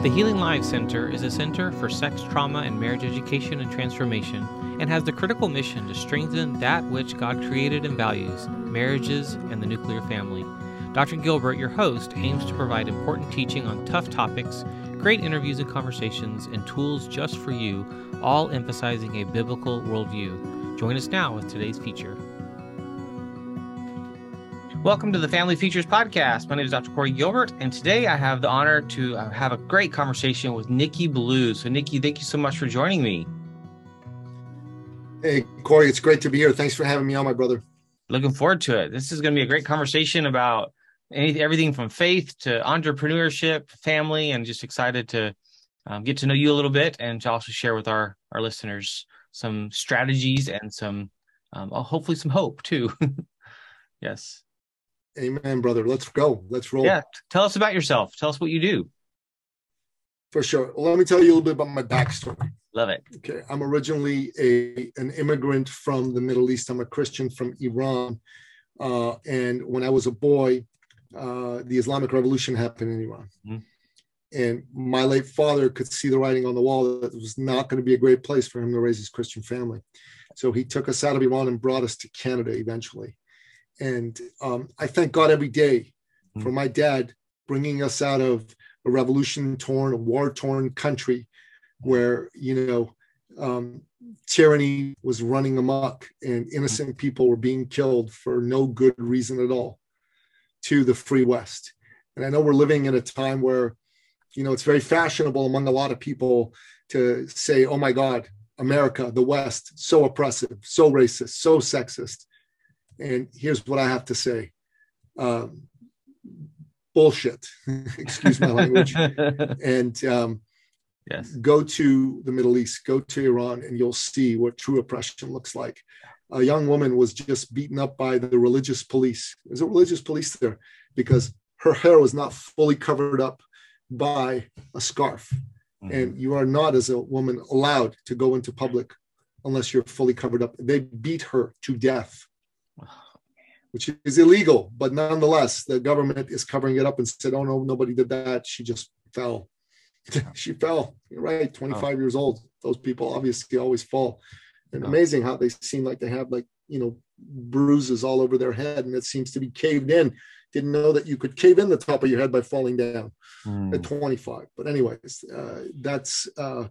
The Healing Lives Center is a center for sex trauma and marriage education and transformation and has the critical mission to strengthen that which God created and values marriages and the nuclear family. Dr. Gilbert, your host, aims to provide important teaching on tough topics, great interviews and conversations, and tools just for you, all emphasizing a biblical worldview. Join us now with today's feature. Welcome to the Family Features Podcast. My name is Dr. Corey Gilbert, and today I have the honor to uh, have a great conversation with Nikki Blue. So, Nikki, thank you so much for joining me. Hey, Corey, it's great to be here. Thanks for having me on, my brother. Looking forward to it. This is going to be a great conversation about anything, everything from faith to entrepreneurship, family, and just excited to um, get to know you a little bit and to also share with our our listeners some strategies and some um, hopefully some hope too. yes. Amen, brother. Let's go. Let's roll. Yeah. Tell us about yourself. Tell us what you do. For sure. Well, let me tell you a little bit about my backstory. Love it. Okay. I'm originally a an immigrant from the Middle East. I'm a Christian from Iran. Uh, and when I was a boy, uh, the Islamic Revolution happened in Iran. Mm-hmm. And my late father could see the writing on the wall that it was not going to be a great place for him to raise his Christian family. So he took us out of Iran and brought us to Canada eventually. And um, I thank God every day hmm. for my dad bringing us out of a revolution torn, a war torn country where, you know, um, tyranny was running amok and innocent people were being killed for no good reason at all to the free West. And I know we're living in a time where, you know, it's very fashionable among a lot of people to say, oh my God, America, the West, so oppressive, so racist, so sexist. And here's what I have to say um, bullshit, excuse my language. and um, yes. go to the Middle East, go to Iran, and you'll see what true oppression looks like. A young woman was just beaten up by the religious police. There's a religious police there because her hair was not fully covered up by a scarf. Mm-hmm. And you are not, as a woman, allowed to go into public unless you're fully covered up. They beat her to death which is illegal. But nonetheless, the government is covering it up and said, "Oh no, nobody did that. She just fell. she fell. You're right. 25 oh. years old. Those people obviously always fall. And oh. amazing how they seem like they have like you know bruises all over their head, and it seems to be caved in. Didn't know that you could cave in the top of your head by falling down mm. at 25. But anyways, uh, that's uh,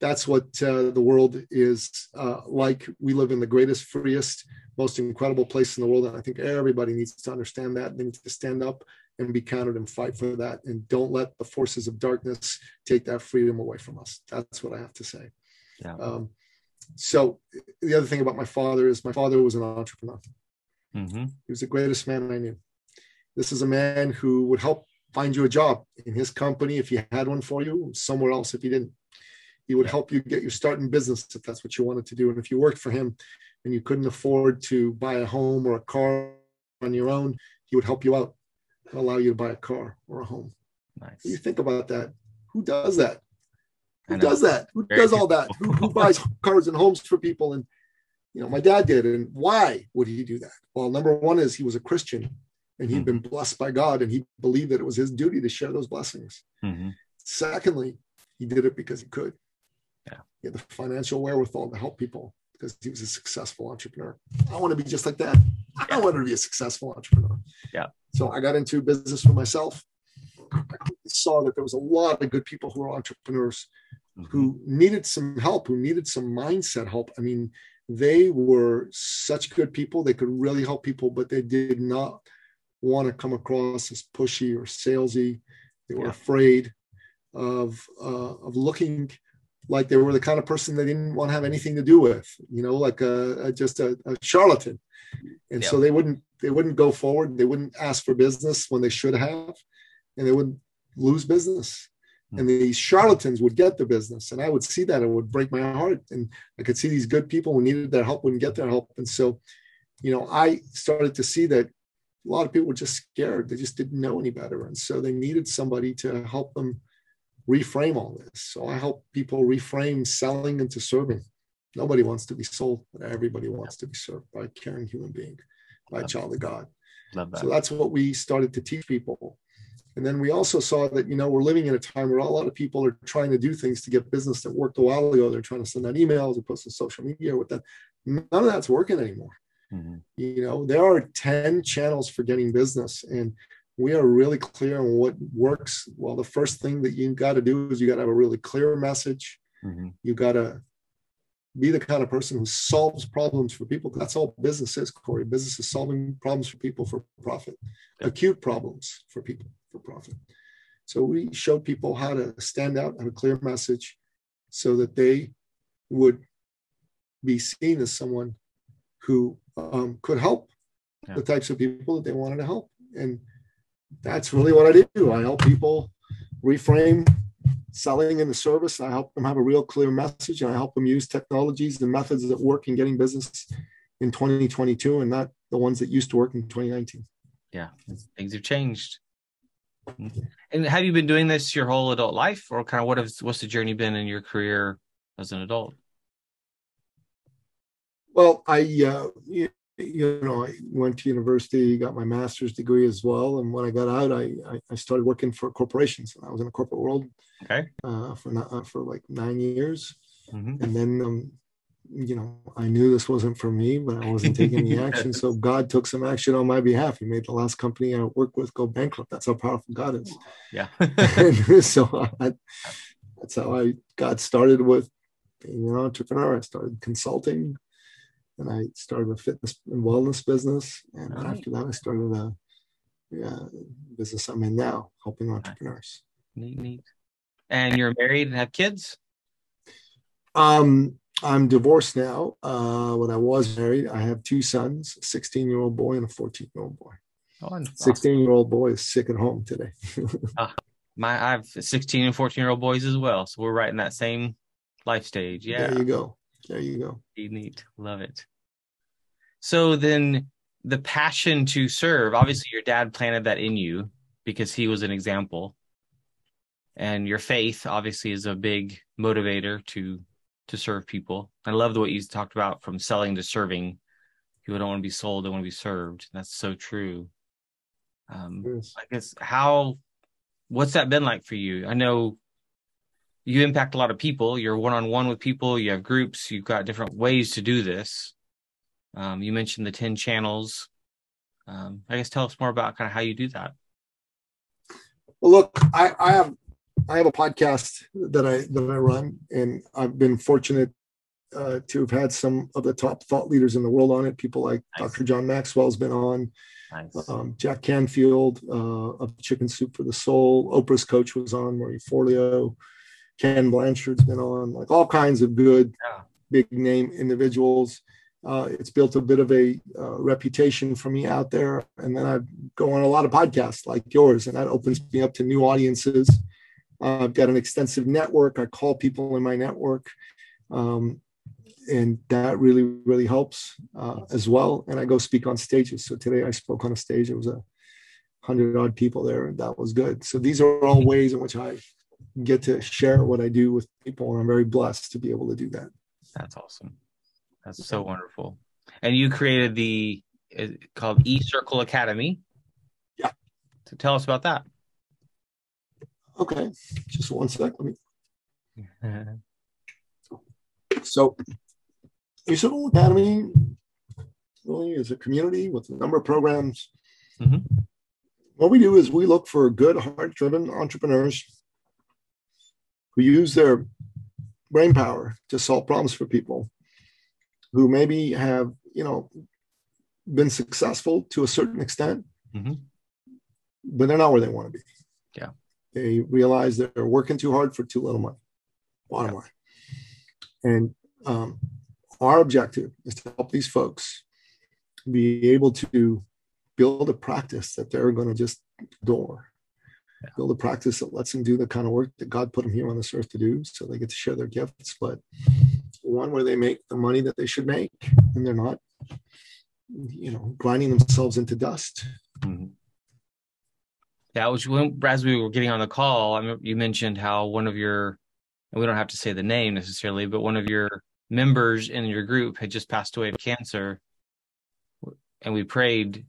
that's what uh, the world is uh, like. We live in the greatest, freest, most incredible place in the world. And I think everybody needs to understand that. They need to stand up and be counted and fight for that. And don't let the forces of darkness take that freedom away from us. That's what I have to say. Yeah. Um, so the other thing about my father is my father was an entrepreneur. Mm-hmm. He was the greatest man I knew. This is a man who would help find you a job in his company if he had one for you, somewhere else if he didn't. He would help you get your start in business if that's what you wanted to do. And if you worked for him and you couldn't afford to buy a home or a car on your own, he would help you out and allow you to buy a car or a home. Nice. You think about that. Who does that? Who does that? Who Very does all that? Who, who buys cars and homes for people? And you know, my dad did. And why would he do that? Well, number one is he was a Christian and he had mm-hmm. been blessed by God and he believed that it was his duty to share those blessings. Mm-hmm. Secondly, he did it because he could. Yeah. He had the financial wherewithal to help people because he was a successful entrepreneur. I want to be just like that. I want to be a successful entrepreneur. Yeah. So I got into business for myself. I saw that there was a lot of good people who were entrepreneurs mm-hmm. who needed some help, who needed some mindset help. I mean, they were such good people. They could really help people, but they did not want to come across as pushy or salesy. They were yeah. afraid of uh, of looking like they were the kind of person they didn't want to have anything to do with, you know, like a, a just a, a, charlatan. And so they wouldn't they wouldn't go forward. They wouldn't ask for business when they should have, and they would lose business. Hmm. And these charlatans would get the business, and I would see that. It would break my heart. And I could see these good people who needed their help wouldn't get their help. And so, you know, I started to see that a lot of people were just scared. They just didn't know any better, and so they needed somebody to help them reframe all this. So I help people reframe selling into serving. Nobody wants to be sold, but everybody wants to be served by a caring human being, by a child of God. That. So that's what we started to teach people. And then we also saw that, you know, we're living in a time where a lot of people are trying to do things to get business that worked a while ago. They're trying to send out emails or post on social media with that. None of that's working anymore. Mm-hmm. You know, there are 10 channels for getting business, and we are really clear on what works. Well, the first thing that you got to do is you got to have a really clear message. Mm-hmm. You got to be the kind of person who solves problems for people. That's all business is, Corey. Business is solving problems for people for profit, acute problems for people for profit. So we showed people how to stand out, and a clear message, so that they would be seen as someone who um, could help yeah. the types of people that they wanted to help. And that's really what I do. I help people reframe selling in the service. I help them have a real clear message and I help them use technologies and methods that work in getting business in 2022 and not the ones that used to work in 2019. Yeah, things have changed. And have you been doing this your whole adult life or kind of what has what's the journey been in your career as an adult? Well, I uh, you know, I went to university, got my master's degree as well, and when I got out, I I started working for corporations. I was in the corporate world okay. uh, for not, uh, for like nine years, mm-hmm. and then um, you know I knew this wasn't for me, but I wasn't taking any action. So God took some action on my behalf. He made the last company I worked with go bankrupt. That's how powerful God is. Yeah. so I, that's how I got started with being an entrepreneur. I started consulting and I started a fitness and wellness business. And right. after that, I started a yeah, business I'm in now, helping entrepreneurs. Neat, neat. And you're married and have kids? Um, I'm divorced now. Uh, when I was married, I have two sons, a 16 year old boy and a 14 year old boy. Oh, 16 year old boy is sick at home today. uh, my, I have 16 and 14 year old boys as well. So we're right in that same life stage. Yeah. There you go. There you go. Neat. Love it. So then the passion to serve, obviously your dad planted that in you because he was an example. And your faith obviously is a big motivator to to serve people. I love the way you talked about from selling to serving. People don't want to be sold, they want to be served. That's so true. Um, yes. I guess how what's that been like for you? I know you impact a lot of people. You're one on one with people. You have groups. You've got different ways to do this. Um, you mentioned the 10 channels. Um, I guess tell us more about kind of how you do that. Well, look, I, I have I have a podcast that I that I run, and I've been fortunate uh, to have had some of the top thought leaders in the world on it. People like nice. Dr. John Maxwell's been on, nice. um, Jack Canfield uh, of Chicken Soup for the Soul. Oprah's coach was on, Marie Forleo. Ken Blanchard's been on, like all kinds of good, yeah. big name individuals. Uh, it's built a bit of a uh, reputation for me out there. And then I go on a lot of podcasts like yours, and that opens me up to new audiences. Uh, I've got an extensive network. I call people in my network. Um, and that really, really helps uh, as well. And I go speak on stages. So today I spoke on a stage. It was a hundred odd people there, and that was good. So these are all ways in which I get to share what I do with people, and I'm very blessed to be able to do that. That's awesome. That's so wonderful. And you created the called E Circle Academy. Yeah. So tell us about that. Okay, just one sec. Let me. so, E Circle Academy really is a community with a number of programs. Mm-hmm. What we do is we look for good, heart-driven entrepreneurs who use their brain power to solve problems for people who maybe have, you know, been successful to a certain extent, mm-hmm. but they're not where they want to be. Yeah. They realize they're working too hard for too little money, bottom yeah. line. And um, our objective is to help these folks be able to build a practice that they're going to just adore. Build a practice that lets them do the kind of work that God put them here on this earth to do so they get to share their gifts, but one where they make the money that they should make and they're not you know grinding themselves into dust. Mm-hmm. yeah which when as we were getting on the call I mean, you mentioned how one of your and we don't have to say the name necessarily but one of your members in your group had just passed away of cancer and we prayed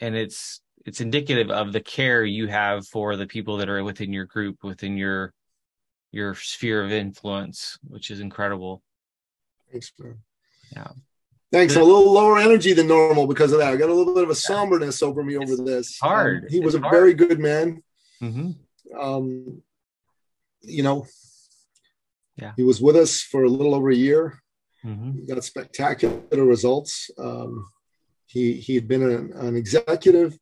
and it's it's indicative of the care you have for the people that are within your group, within your your sphere of influence, which is incredible. Thanks, man. Yeah. Thanks. A little lower energy than normal because of that. I got a little bit of a somberness over me over this. Hard. Um, he was it's a hard. very good man. Mm-hmm. Um, you know, Yeah. he was with us for a little over a year. Mm-hmm. He got spectacular results. Um, he he had been an, an executive.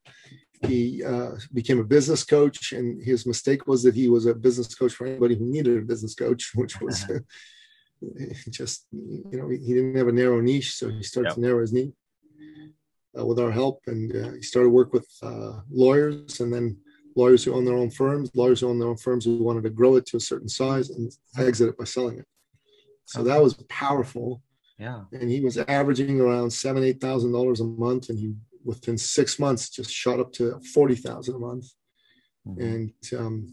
He uh, became a business coach, and his mistake was that he was a business coach for anybody who needed a business coach, which was just you know he didn't have a narrow niche, so he started Yep. to narrow his niche uh, with our help, and uh, he started work with uh, lawyers, and then lawyers who own their own firms, lawyers who own their own firms who wanted to grow it to a certain size and exit it by selling it. So that was powerful Yeah. and he was averaging around seven, eight thousand dollars a month, and he within six months just shot up to forty thousand a month, Mhm. and um,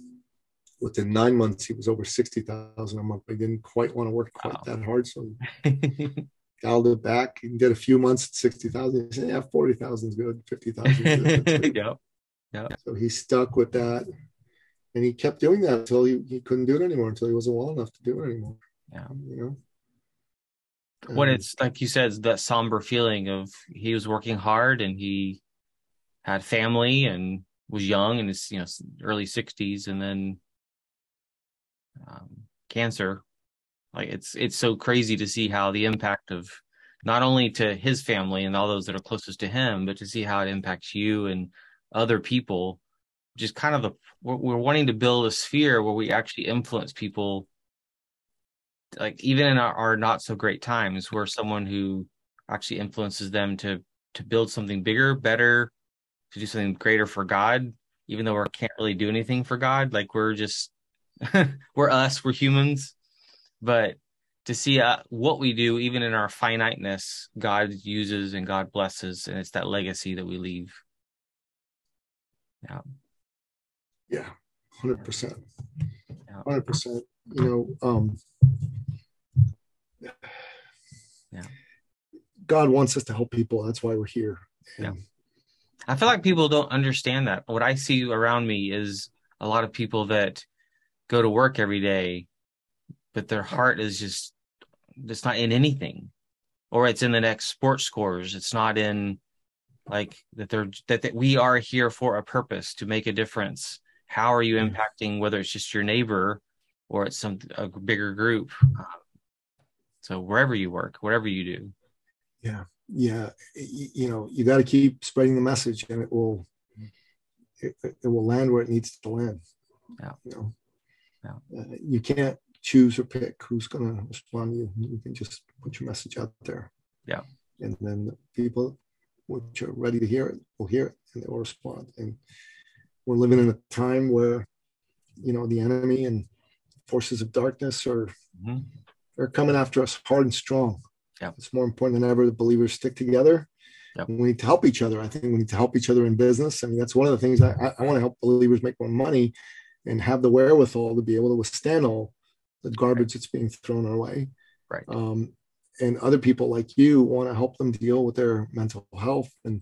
within nine months he was over sixty thousand a month. But he didn't quite want to work quite Wow. that hard, so he dialed it back. He did a few months at sixty thousand. He said, "Yeah, forty thousand is good. Fifty thousand is good." Good." yep. So he stuck with that, and he kept doing that until he, he couldn't do it anymore. Until he wasn't well enough to do it anymore. Yeah. You know. When Um, it's like you said, that somber feeling of he was working hard and he had family and was young in his you know early sixties, and then um, cancer. Like it's it's so crazy to see how the impact of not only to his family and all those that are closest to him, but to see how it impacts you and other people. Just kind of the we're, we're wanting to build a sphere where we actually influence people like even in our, our not so great times we're someone who actually influences them to to build something bigger better to do something greater for god even though we can't really do anything for god like we're just we're us we're humans. But to see uh, what we do even in our finiteness god uses and god blesses and it's that legacy that we leave. Yeah. Yeah, hundred percent, hundred percent. You know, um, Yeah. God wants us to help people. That's why we're here. And Yeah. I feel like people don't understand that. What I see around me is a lot of people that go to work every day, but their heart is just it's not in anything, or it's in the next sports scores. It's not in like that they're that, that we are here for a purpose to make a difference. How are you impacting whether it's just your neighbor or it's some a bigger group? Um, So wherever you work, whatever you do, yeah, y- you know, you got to keep spreading the message, and it will, it, it will land where it needs to land. Yeah. You know, Yeah. Uh, you can't choose or pick who's going to respond to you. You can just put your message out there. Yeah. And then the people which are ready to hear it will hear it and they will respond. And we're living in a time where, you know, the enemy and forces of darkness are Mhm. they're coming after us hard and strong. Yeah. It's more important than ever that believers stick together. Yep. We need to help each other. I think we need to help each other in business. I mean, that's one of the things I, I, I want to help believers make more money and have the wherewithal to be able to withstand all the garbage that's being thrown our way. right? Um, and other people like you want to help them deal with their mental health and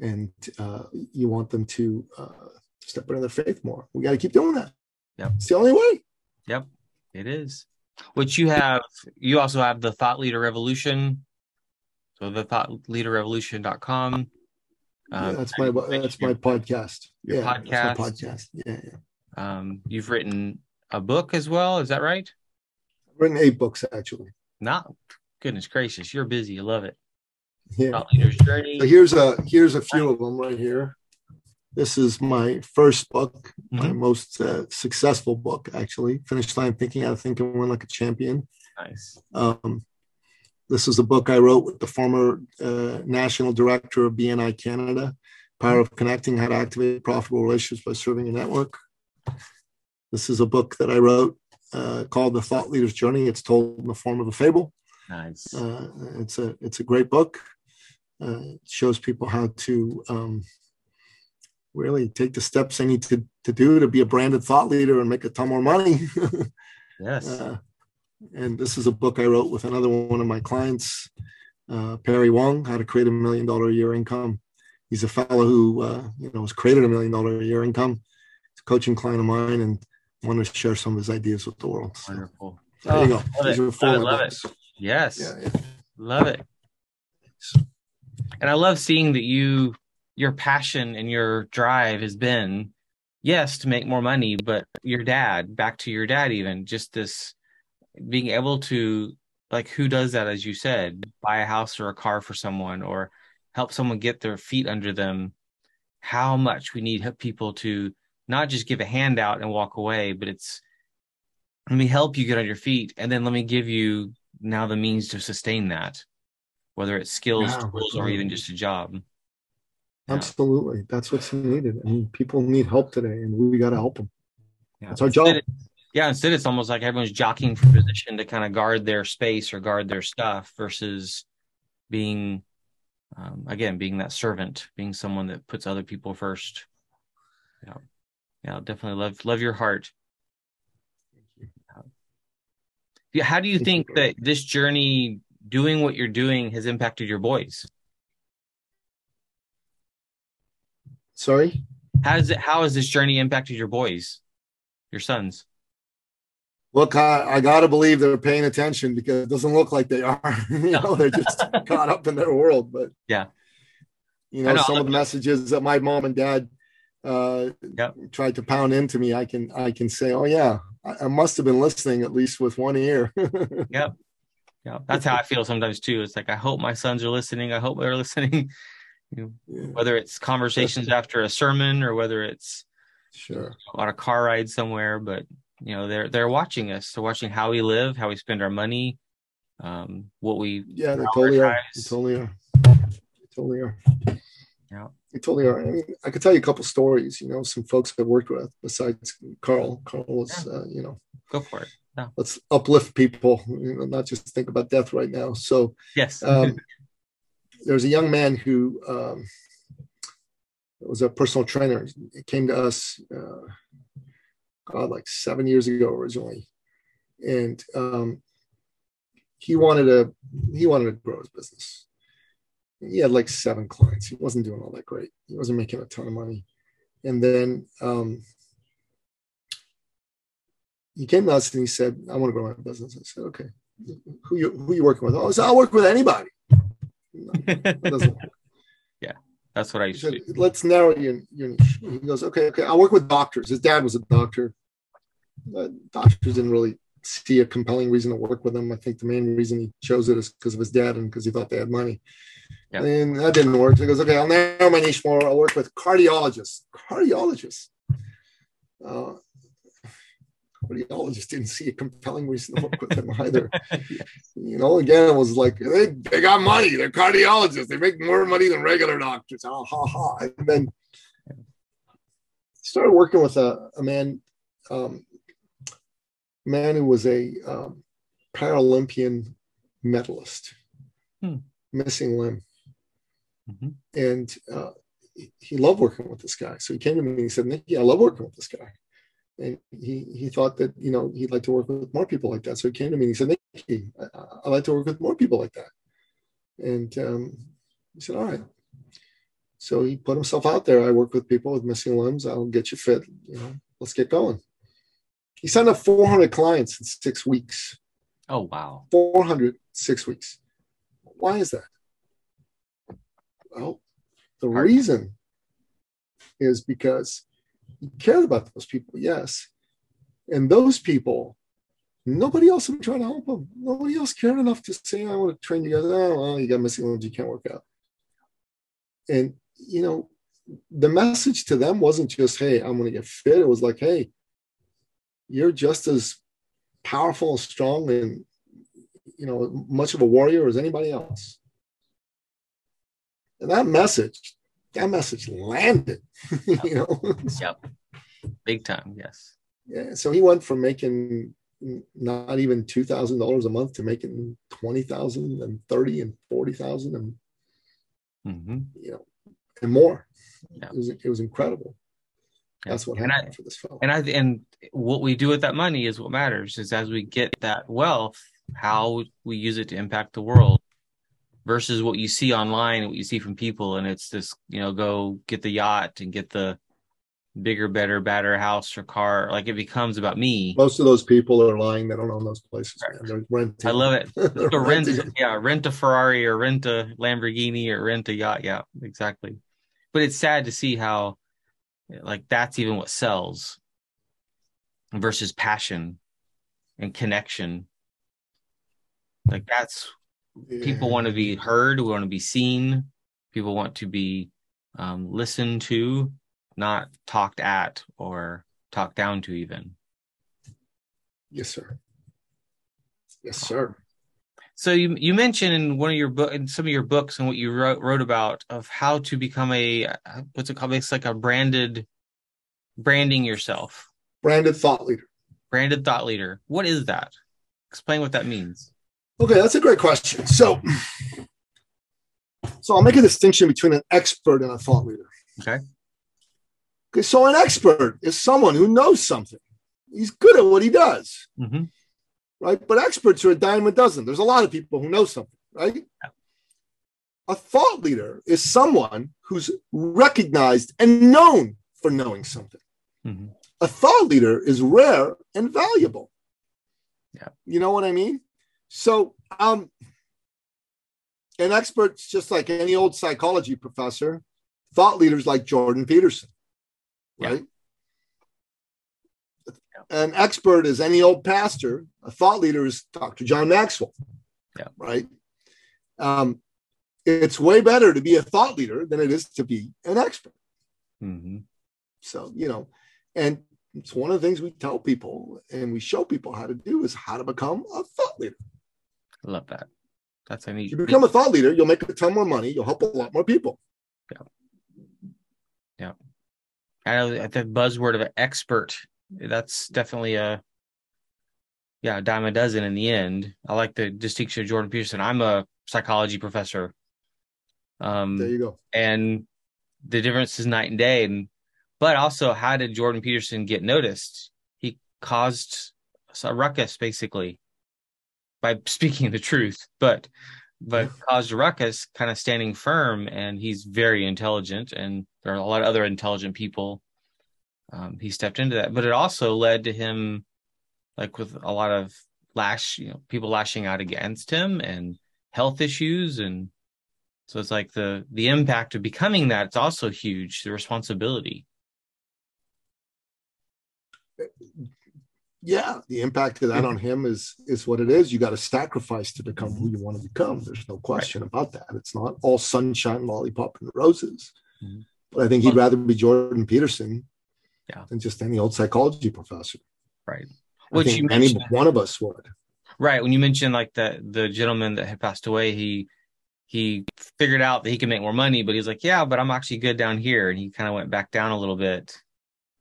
and uh, you want them to uh, step into their faith more. We got to keep doing that. Yep. It's the only way. Yep, it is. Which you have, you also have the Thought Leader Revolution. So the thoughtleaderrevolution.com. Um, yeah, that's my that's my podcast. your yeah, that's podcast. my podcast. Yeah, yeah. Um, you've written a book as well. Is that right? I've written eight books actually. Not goodness gracious, you're busy. I love it. Yeah. Thought Leader's Journey. So here's a here's a few of them right here. This is my first book, my Mhm. most uh, successful book actually. Finish line thinking, how to think and win like a champion. Nice. Um, this is a book I wrote with the former uh, national director of BNI Canada, Power of Connecting: How to Activate Profitable Relationships by Serving a Network. This is a book that I wrote uh, called The Thought Leader's Journey. It's told in the form of a fable. Nice. Uh, it's a it's a great book. Uh, it shows people how to um, really take the steps they need to, to do to be a branded thought leader and make a ton more money. yes. Uh, and this is a book I wrote with another one of my clients, uh, Perry Wong, How to Create a Million Dollar a Year Income. he's a fellow who uh, you know has created a million dollar a year income. He's a coaching client of mine, and wanted to share some of his ideas with the world. So, Wonderful. there Oh, you go. love These it. I love books. Yes. Yeah, yeah. Love it. And I love seeing that you your passion and your drive has been yes to make more money, but your dad, back to your dad even, just this being able to like who does that as you said, buy a house or a car for someone or help someone get their feet under them. How much we need people to not just give a handout and walk away, but it's let me help you get on your feet and then let me give you now the means to sustain that whether it's skills Yeah, tools or even just a job. Absolutely, that's what's needed. I mean, people need help today, and we got to help them. yeah. That's our job. Instead it- yeah instead it's almost like everyone's jockeying for position to kind of guard their space or guard their stuff versus being um, again being that servant being someone that puts other people first yeah yeah definitely love love your heart yeah how do you Thank think brother. that this journey doing what you're doing has impacted your boys Sorry. how does it how has this journey impacted your boys your sons Look, I, I got to believe they're paying attention because it doesn't look like they are. you know, they're just caught up in their world. But Yeah. you know, know. some of the messages that my mom and dad uh, Yep. tried to pound into me, I can I can say, oh yeah, I, I must have been listening at least with one ear. Yep. Yeah, that's how I feel sometimes too. It's like I hope my sons are listening. I hope they're listening. You know, Yeah, whether it's conversations after a sermon or whether it's sure. on a car ride somewhere, but you know they're they're watching us. They're watching how we live, how we spend our money, um, what we Yeah, they totally are. They totally are. They totally are. Yeah. They totally are. I mean, I could tell you a couple stories. You know, some folks I've worked with besides Carl. Carl was, uh, you know, go for it. Yeah. let's uplift people. You know, not just think about death right now. So Yes. um, there's a young man who um, was a personal trainer. He came to us, uh, God, like seven years ago originally, and um, he wanted to he wanted to grow his business. He had like seven clients. He wasn't doing all that great. He wasn't making a ton of money, and then um, he came to us and he said, "I want to grow my business." I said, "Okay, who you who you working with?" Oh, I said, "I'll work with anybody." No, that doesn't work. that's what I used to said, do. let's narrow your, your niche. He goes, okay, okay, I'll work with doctors. His dad was a doctor. Uh, doctors didn't really see a compelling reason to work with him. I think the main reason he chose it is because of his dad and because he thought they had money. Yeah. And that didn't work. So he goes, okay, I'll narrow my niche more. I'll work with cardiologists. Cardiologists. Uh, cardiologists didn't see a compelling reason to work with him either. You know, again, it was like they, they got money. They're cardiologists. They make more money than regular doctors. Ha ha ha. And then started working with a, a man, um, man who was a um, Paralympian medalist, Hmm. missing limb, Mhm. and uh, he- he loved working with this guy. So he came to me and he said, "Nicky, I love working with this guy." And he he thought that you know he'd like to work with more people like that. So he came to me and he said, "Nicky, I, I'd like to work with more people like that." And um, he said, "All right." So he put himself out there. I work with people with missing limbs. I'll get you fit. You know, let's get going. He signed up 400 clients in six weeks. Oh wow. 400 six weeks. Why is that? Well, the reason is because he cared about those people, yes. And those people, nobody else would try to help them. Nobody else cared enough to say, I want to train you guys. Oh, well, you got missing limbs, you can't work out. And, you know, the message to them wasn't just, hey, I'm going to get fit. It was like, hey, you're just as powerful and strong and you know much of a warrior as anybody else and that message that message landed you know Yep. Big time. Yes. yeah, so he went from making not even two thousand dollars a month to making twenty thousand and thirty and forty thousand and hmm you know and more Yeah. it was it was incredible that's what And I- happened for this fellow and I and what we do with that money is what matters. Is as we get that wealth, how we use it to impact the world versus what you see online, what you see from people, and it's this, you know, go get the yacht and get the bigger, better, better house or car. Like it becomes about me. Most of those people are lying. They don't own those places. They're renting. I love it. So rent, yeah, rent a Ferrari or rent a Lamborghini or rent a yacht. Yeah, exactly. But it's sad to see how, like, that's even what sells versus passion and connection. Like that's yeah. people want to be heard, we want to be seen, people want to be um, listened to, not talked at or talked down to, even. Yes, sir. Yes, sir. So you you mentioned in one of your book in some of your books and what you wrote wrote about of how to become a what's it called? It's like a branded branding yourself. Branded thought leader. Branded thought leader. What is that? Explain what that means. Okay, that's a great question. So, so I'll make a distinction between an expert and a thought leader. Okay. Okay, so an expert is someone who knows something. He's good at what he does. Mm-hmm. Right. But experts are a dime a dozen. There's a lot of people who know something, right? Yeah. A thought leader is someone who's recognized and known for knowing something. Mm-hmm. A thought leader is rare and valuable. Yeah. You know what I mean? So, um, an expert's just like any old psychology professor, thought leaders like Jordan Peterson, right? Yeah. An expert is any old pastor. A thought leader is Dr. John Maxwell, yeah. right? Um, it's way better to be a thought leader than it is to be an expert. Mm-hmm. So, you know, and it's one of the things we tell people and we show people how to do is how to become a thought leader. I love that. That's I need. You become a thought leader, you'll make a ton more money. You'll help a lot more people. Yeah. Yeah. I know the buzzword of an expert. That's definitely a yeah, a dime a dozen in the end. I like the distinction of Jordan Peterson. I'm a psychology professor. Um, there you go. And the difference is night and day. And but also, how did Jordan Peterson get noticed? He caused a ruckus, basically by speaking the truth, but but caused a ruckus, kind of standing firm, and he's very intelligent, and there are a lot of other intelligent people. Um, he stepped into that, but it also led to him, like with a lot of lash, you know, people lashing out against him and health issues, and so it's like the the impact of becoming that. It's also huge. The responsibility yeah, the impact of that on him is is what it is. You got to sacrifice to become who you want to become. There's no question right. about that. It's not all sunshine, lollipop, and roses. Mm-hmm. But I think he'd rather be Jordan Peterson yeah. than just any old psychology professor. Right. Which you any one of us would. Right. When you mentioned like the the gentleman that had passed away, he he figured out that he could make more money, but he's like, yeah, but I'm actually good down here, and he kind of went back down a little bit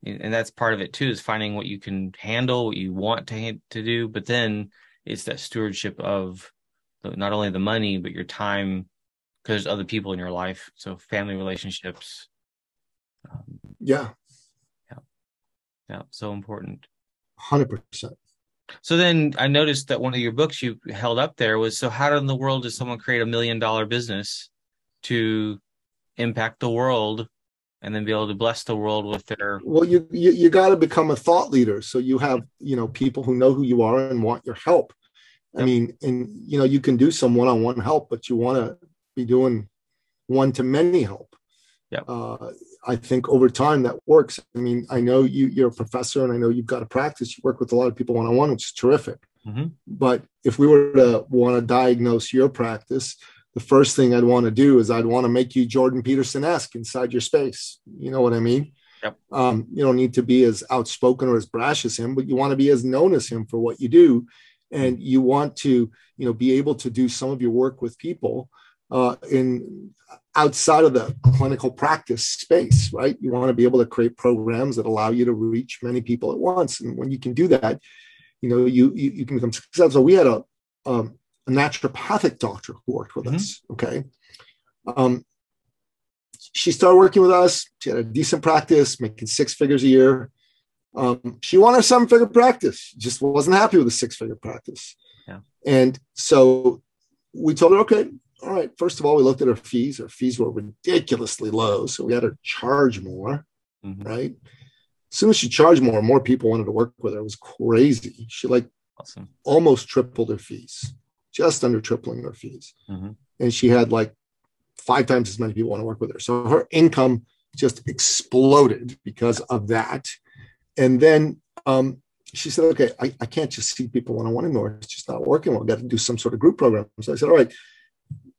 and that's part of it too is finding what you can handle what you want to to do. But then it's that stewardship of not only the money but your time because there's other people in your life. So family relationships um, yeah. Yeah. Yeah so important. 100% so then i noticed that one of your books you held up there was so how in the world does someone create a million dollar business to impact the world and then be able to bless the world with their well you you, you got to become a thought leader. So you have you know people who know who you are and want your help. Yep. i mean and you know you can do some one-on-one help but you want to be doing one to many help. Yeah uh, i think over time that works. I mean i know you you're a professor and i know you've got to practice. You work with a lot of people one-on-one which is terrific. Mm-hmm. but if we were to want to diagnose your practice the first thing I'd want to do is I'd want to make you Jordan Peterson esque inside your space. You know what I mean? Yep. Um, you don't need to be as outspoken or as brash as him, but you want to be as known as him for what you do. And you want to, you know, be able to do some of your work with people uh, in outside of the clinical practice space, right? You want to be able to create programs that allow you to reach many people at once. And when you can do that, you know, you you, you can become successful. So we had a um, a naturopathic doctor who worked with mm-hmm. us. Okay. Um, she started working with us. She had a decent practice, making six figures a year. Um, she wanted a seven figure practice. She just wasn't happy with a six figure practice. Yeah. And so we told her, okay, all right, first of all, we looked at her fees. Her fees were ridiculously low. So we had to charge more, mm-hmm. right? As soon as she charged more, more people wanted to work with her. It was crazy. She like awesome. almost tripled her fees, just under tripling her fees. Mm-hmm. And she had like five times as many people want to work with her. So her income just exploded because of that. And then um, she said, okay, I, I can't just see people one on one anymore. It's just not working well. I've got to do some sort of group program. So I said, all right,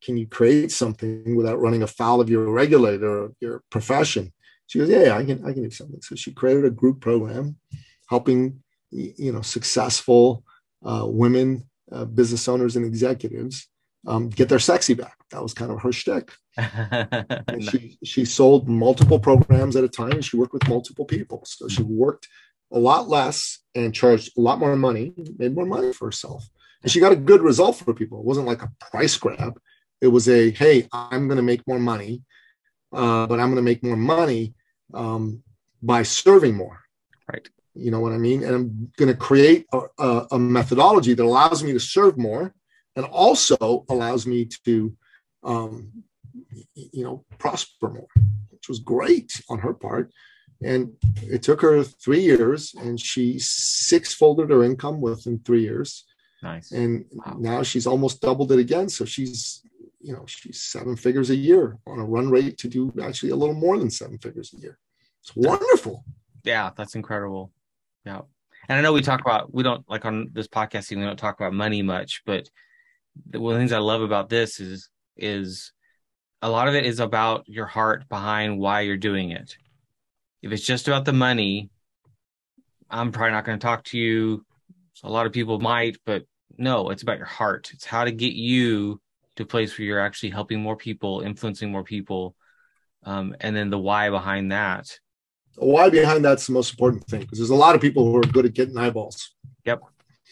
can you create something without running afoul of your regulator or your profession? She goes, yeah, yeah, I can, I can do something. So she created a group program helping, you know, successful uh, women, uh, business owners and executives um, get their sexy back. That was kind of her shtick. she, she sold multiple programs at a time and she worked with multiple people. So she worked a lot less and charged a lot more money, made more money for herself. And she got a good result for people. It wasn't like a price grab. It was a, hey, I'm going to make more money, uh, but I'm going to make more money um, by serving more. Right. You know what I mean? And I'm going to create a, a, a, methodology that allows me to serve more and also allows me to, um, you know, prosper more, which was great on her part. And it took her three years, and she six folded her income within three years. Nice. And wow. now she's almost doubled it again. So she's, you know, she's seven figures a year on a run rate to do actually a little more than seven figures a year. It's wonderful. Yeah, that's incredible. Yeah. And I know we talk about, we don't like on this podcasting, we don't talk about money much, but the, one of the things I love about this is, is a lot of it is about your heart behind why you're doing it. If it's just about the money, I'm probably not going to talk to you. A lot of people might, but no, it's about your heart. It's how to get you to a place where you're actually helping more people, influencing more people, um, and then the why behind that. Why behind that's the most important thing because there's a lot of people who are good at getting eyeballs. Yep,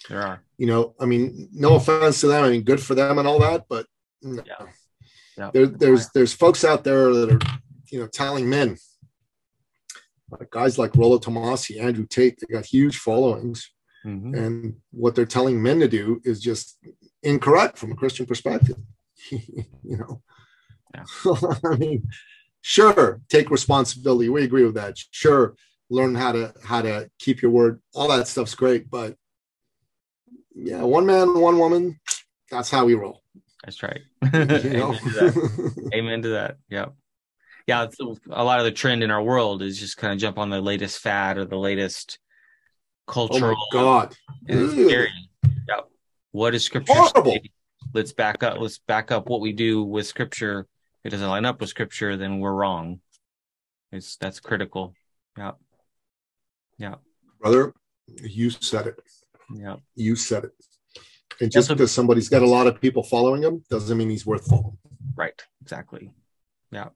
there are. You know, I mean, no offense to them. I mean, good for them and all that, but no. yeah. Yep. There, there's there's folks out there that are, you know, telling men like guys like Rollo Tomassi, Andrew Tate, they got huge followings. Mm-hmm. And what they're telling men to do is just incorrect from a Christian perspective. you know, yeah. I mean, sure, take responsibility. We agree with that. Sure, learn how to how to keep your word. All that stuff's great, but yeah, one man, one woman. That's how we roll. That's right. Amen, to that. Amen to that. Yep yeah, a lot of the trend in our world is just kind of jump on the latest fad or the latest cultural. Oh my god! Yeah. What is scripture? Say? Let's back up. Let's back up what we do with scripture. It doesn't line up with scripture, then we're wrong. It's that's critical. Yeah. Yeah. Brother, you said it. Yeah. You said it. And just because somebody's got a lot of people following him doesn't mean he's worth following. Right. Exactly. Yeah.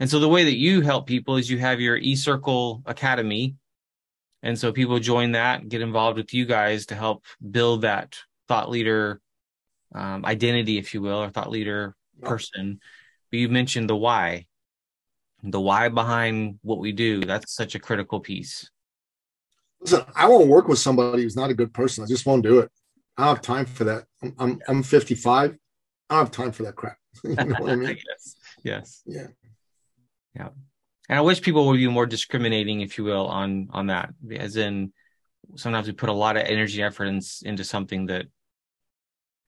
And so the way that you help people is you have your eCircle Academy. And so people join that, get involved with you guys to help build that thought leader um, identity, if you will, or thought leader person. But you mentioned the why, the why behind what we do. That's such a critical piece. Listen, I won't work with somebody who's not a good person. I just won't do it. I don't have time for that. I'm I'm, I'm 55. I don't have time for that crap. you know what I mean? yes. Yes. Yeah. Yeah. And I wish people would be more discriminating, if you will, on on that. As in, sometimes we put a lot of energy effort in, into something that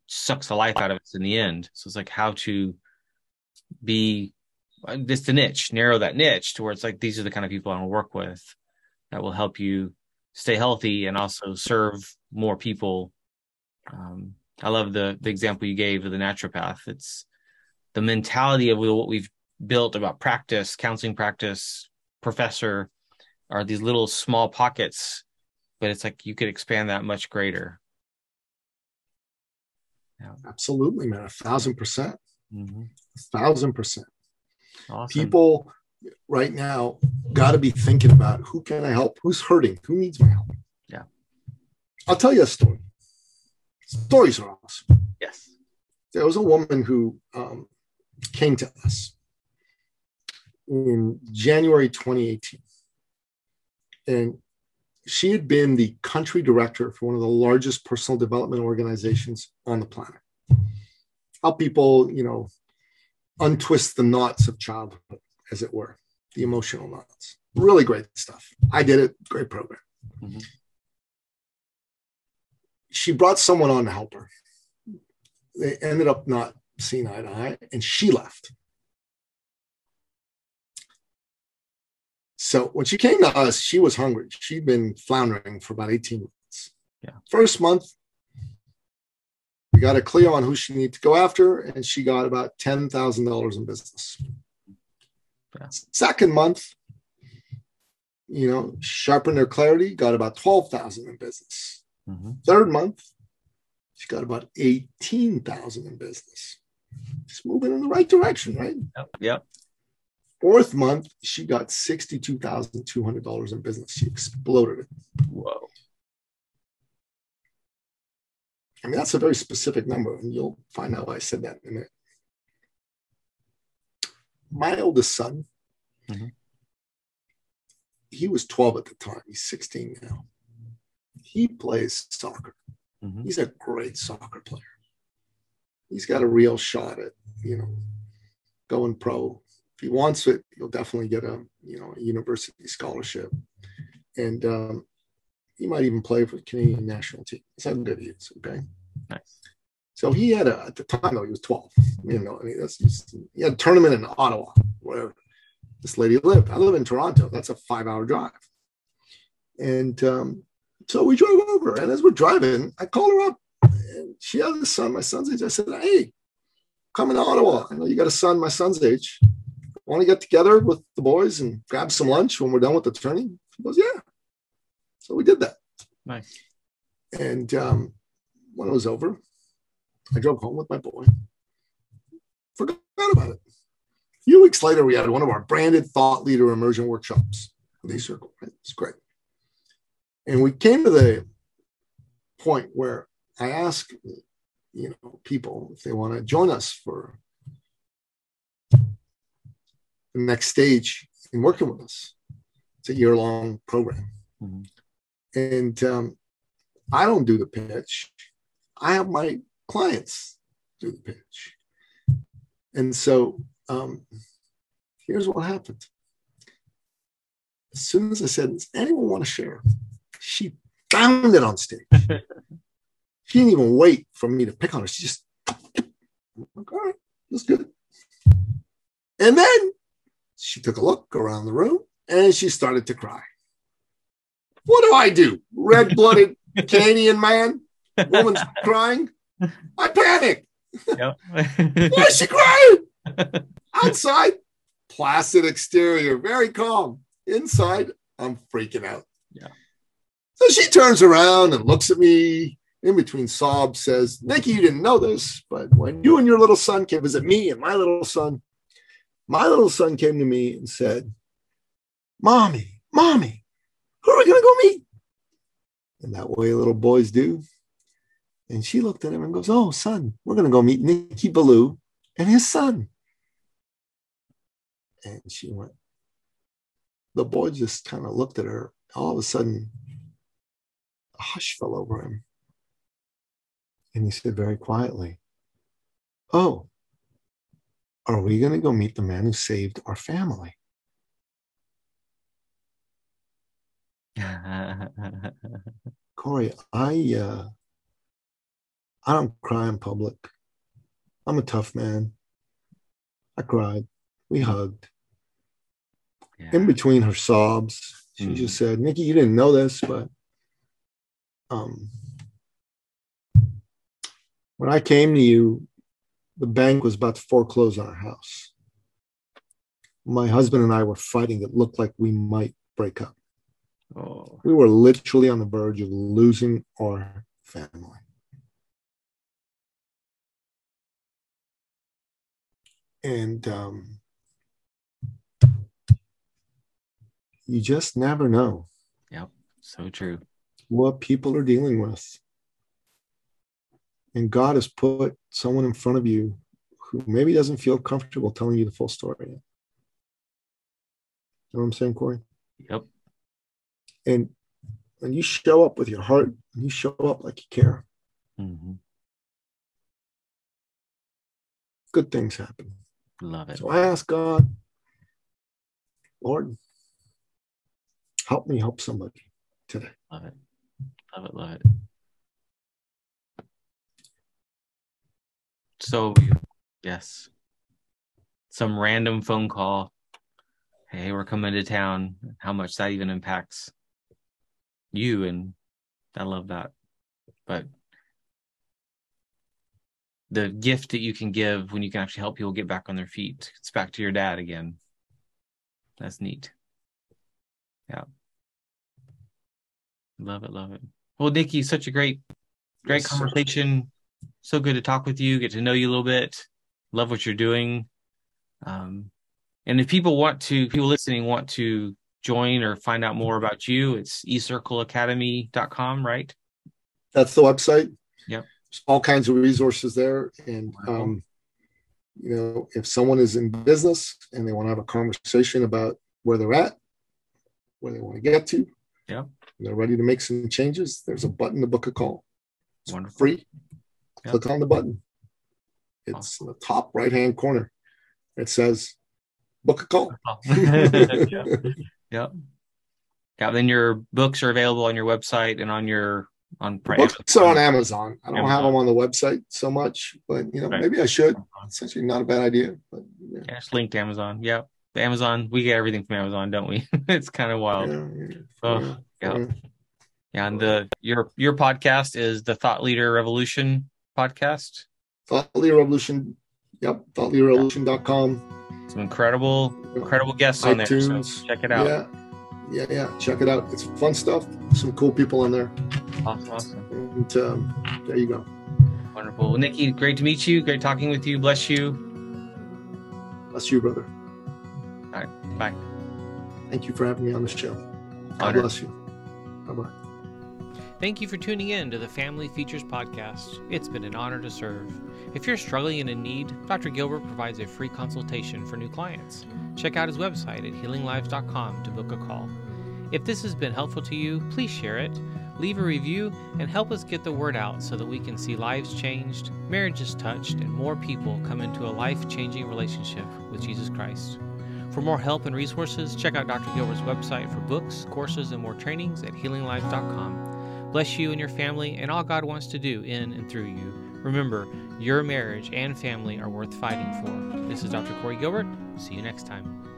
sucks the life out of us in the end. So it's like how to be this the niche, narrow that niche to where it's like these are the kind of people I want to work with that will help you stay healthy and also serve more people. Um, I love the the example you gave of the naturopath. It's the mentality of what we've built about practice, counseling practice, professor are these little small pockets, but it's like you could expand that much greater. Yeah. Absolutely, man. A thousand percent. Mm-hmm. A thousand percent. Awesome. People right now got to be thinking about who can I help? Who's hurting? Who needs my help? Yeah. I'll tell you a story. Stories are awesome. Yes. There was a woman who um, came to us in January 2018. And she had been the country director for one of the largest personal development organizations on the planet. Help people, you know, untwist the knots of childhood, as it were, the emotional knots. Really great stuff. I did it. Great program. Mm-hmm. She brought someone on to help her. They ended up not seeing eye to eye, and she left. So when she came to us, she was hungry. She'd been floundering for about 18 months. Yeah. First month, we got a clear on who she needed to go after, and she got about $10,000 in business. Yeah. Second month, you know, sharpened her clarity, got about 12,000 in business. Mm-hmm. Third month, she got about 18,000 in business. Just moving in the right direction, right? Yep. yep. Fourth month, she got $62,200 in business. She exploded it. Whoa. I mean, that's a very specific number, and you'll find out why I said that in a minute. My oldest son, mm-hmm. he was 12 at the time. He's 16 now. He plays soccer. Mm-hmm. He's a great soccer player. He's got a real shot at, you know, going pro if he wants it, he'll definitely get a you know a university scholarship, and um, he might even play for the Canadian national team. That's how good he is. Okay. Nice. So he had a at the time though he was 12. You know, I mean that's just, he had a tournament in Ottawa where this lady lived. I live in Toronto. That's a five hour drive. And um, so we drove over, and as we're driving, I called her up. And she has a son, my son's age. I said, "Hey, come in Ottawa. I know you got a son, my son's age want to get together with the boys and grab some lunch when we're done with the training? He goes, yeah. So we did that. Nice. And um, when it was over, I drove home with my boy. Forgot about it. A few weeks later, we had one of our branded thought leader immersion workshops with eCircle. Right? It's great. And we came to the point where I asked, you know, people if they want to join us for the next stage in working with us. It's a year long program. Mm-hmm. And um, I don't do the pitch, I have my clients do the pitch. And so um, here's what happened. As soon as I said, Does anyone want to share? She bounded on stage. she didn't even wait for me to pick on her. She just, like, all right, that's good. And then she took a look around the room and she started to cry. What do I do? Red blooded Canadian man, woman's crying. I panic. Yep. Why is she crying? Outside, placid exterior, very calm. Inside, I'm freaking out. Yeah. So she turns around and looks at me in between sobs, says, Nicky, you didn't know this, but when you and your little son came visit me and my little son, my little son came to me and said, Mommy, Mommy, who are we going to go meet? And that way little boys do. And she looked at him and goes, Oh, son, we're going to go meet Nicky Billou and his son. And she went, the boy just kind of looked at her. All of a sudden, a hush fell over him. And he said very quietly, Oh, are we going to go meet the man who saved our family? Corey, I uh, I don't cry in public. I'm a tough man. I cried. We hugged. Yeah. In between her sobs, she mm. just said, "Nicky, you didn't know this, but um, when I came to you the bank was about to foreclose on our house. My husband and I were fighting. It looked like we might break up. Oh. We were literally on the verge of losing our family. And um, you just never know. Yep, so true. What people are dealing with and God has put someone in front of you who maybe doesn't feel comfortable telling you the full story. You know what I'm saying, Corey? Yep. And when you show up with your heart, you show up like you care, mm-hmm. good things happen. Love it. So I ask God, Lord, help me help somebody today. Love it. Love it. Love it. So, yes. Some random phone call. Hey, we're coming to town. How much that even impacts you. And I love that. But the gift that you can give when you can actually help people get back on their feet. It's back to your dad again. That's neat. Yeah. Love it, love it. Well, Nicky, such a great, great yes, conversation. Sir. So good to talk with you, get to know you a little bit. Love what you're doing. Um, and if people want to, people listening want to join or find out more about you, it's ecircleacademy.com, right? That's the website. Yep. There's all kinds of resources there. And, um, you know, if someone is in business and they want to have a conversation about where they're at, where they want to get to, yeah, they're ready to make some changes, there's a button to book a call. It's Wonderful. free. Yep. Click on the button. It's awesome. in the top right hand corner. It says book a call. yeah. Yep. Yeah. Then your books are available on your website and on your on books are on Amazon. I don't Amazon. have them on the website so much, but you know right. maybe I should. It's actually not a bad idea. But yeah, yeah just link to Amazon. Yep. Amazon, we get everything from Amazon, don't we? it's kind of wild. Yeah, yeah, oh, yeah. yeah. And the your your podcast is the Thought Leader Revolution podcast. Thought Leader Revolution. Yep. ThoughtLeaderRevolution.com. Some incredible, incredible guests on iTunes. there. So check it out. Yeah. Yeah, yeah. Check it out. It's fun stuff. Some cool people on there. Awesome, awesome. And um, there you go. Wonderful. Well, Nicky, great to meet you. Great talking with you. Bless you. Bless you, brother. All right. Bye. Thank you for having me on the show. God bless you. Bye bye. Thank you for tuning in to the Family Features Podcast. It's been an honor to serve. If you're struggling and in need, Dr. Gilbert provides a free consultation for new clients. Check out his website at healinglives.com to book a call. If this has been helpful to you, please share it, leave a review, and help us get the word out so that we can see lives changed, marriages touched, and more people come into a life changing relationship with Jesus Christ. For more help and resources, check out Dr. Gilbert's website for books, courses, and more trainings at healinglives.com. Bless you and your family and all God wants to do in and through you. Remember, your marriage and family are worth fighting for. This is Dr. Corey Gilbert. See you next time.